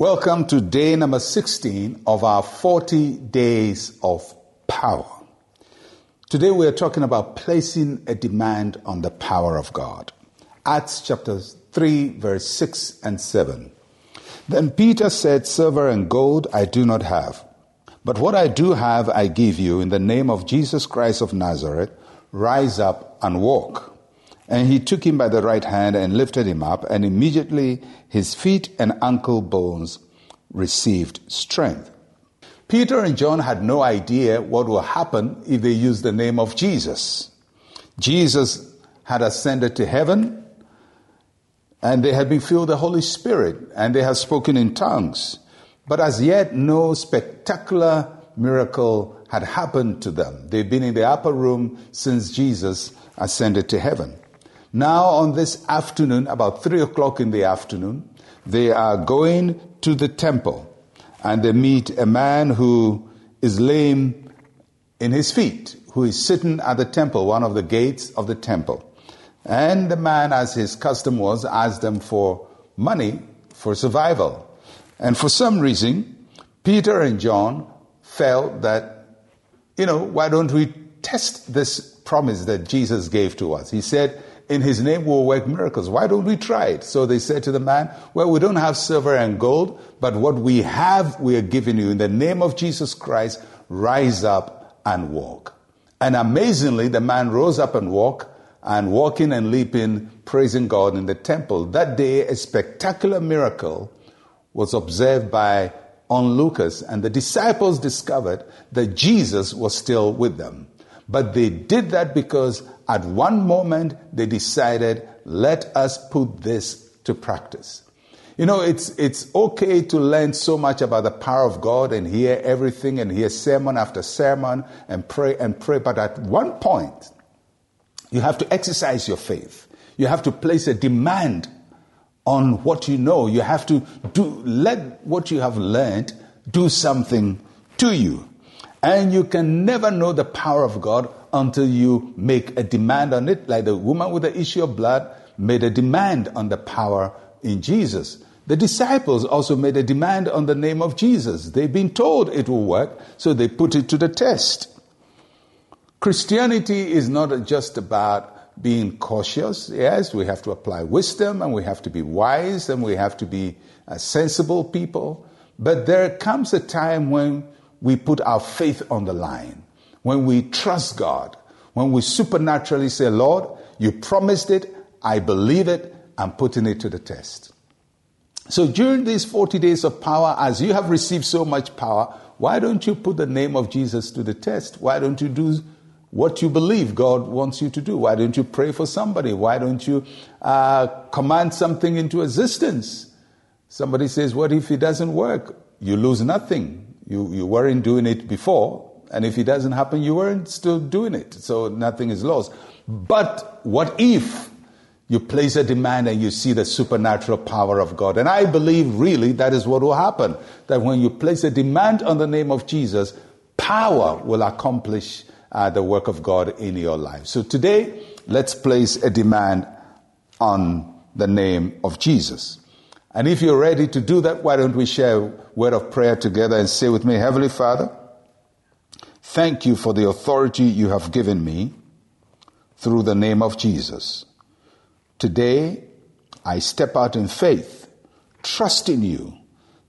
Welcome to day number 16 of our 40 days of power. Today we are talking about placing a demand on the power of God. Acts chapter 3, verse 6 and 7. Then Peter said, Silver and gold I do not have, but what I do have I give you in the name of Jesus Christ of Nazareth. Rise up and walk. And he took him by the right hand and lifted him up, and immediately his feet and ankle bones received strength. Peter and John had no idea what would happen if they used the name of Jesus. Jesus had ascended to heaven, and they had been filled with the Holy Spirit, and they had spoken in tongues. But as yet, no spectacular miracle had happened to them. They've been in the upper room since Jesus ascended to heaven. Now, on this afternoon, about three o'clock in the afternoon, they are going to the temple and they meet a man who is lame in his feet, who is sitting at the temple, one of the gates of the temple. And the man, as his custom was, asked them for money for survival. And for some reason, Peter and John felt that, you know, why don't we test this promise that Jesus gave to us? He said, in his name we'll work miracles. Why don't we try it? So they said to the man, Well, we don't have silver and gold, but what we have, we are giving you. In the name of Jesus Christ, rise up and walk. And amazingly, the man rose up and walked, and walking and leaping, praising God in the temple. That day, a spectacular miracle was observed by onlookers, and the disciples discovered that Jesus was still with them. But they did that because at one moment they decided, let us put this to practice. You know, it's, it's okay to learn so much about the power of God and hear everything and hear sermon after sermon and pray and pray. But at one point, you have to exercise your faith. You have to place a demand on what you know. You have to do, let what you have learned do something to you. And you can never know the power of God until you make a demand on it, like the woman with the issue of blood made a demand on the power in Jesus. The disciples also made a demand on the name of Jesus. They've been told it will work, so they put it to the test. Christianity is not just about being cautious. Yes, we have to apply wisdom and we have to be wise and we have to be uh, sensible people. But there comes a time when we put our faith on the line, when we trust God, when we supernaturally say, Lord, you promised it, I believe it, I'm putting it to the test. So during these 40 days of power, as you have received so much power, why don't you put the name of Jesus to the test? Why don't you do what you believe God wants you to do? Why don't you pray for somebody? Why don't you uh, command something into existence? Somebody says, What if it doesn't work? You lose nothing. You, you weren't doing it before, and if it doesn't happen, you weren't still doing it. So nothing is lost. But what if you place a demand and you see the supernatural power of God? And I believe really that is what will happen. That when you place a demand on the name of Jesus, power will accomplish uh, the work of God in your life. So today, let's place a demand on the name of Jesus. And if you're ready to do that, why don't we share a word of prayer together and say with me, Heavenly Father, thank you for the authority you have given me through the name of Jesus. Today, I step out in faith, trusting you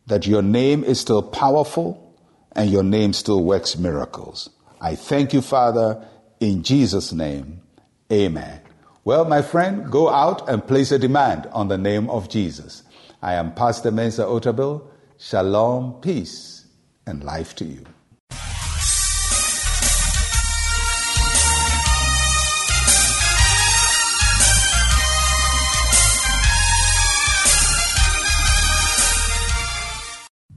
that your name is still powerful and your name still works miracles. I thank you, Father, in Jesus' name. Amen. Well, my friend, go out and place a demand on the name of Jesus. I am Pastor Mensa Otabil. Shalom, peace, and life to you.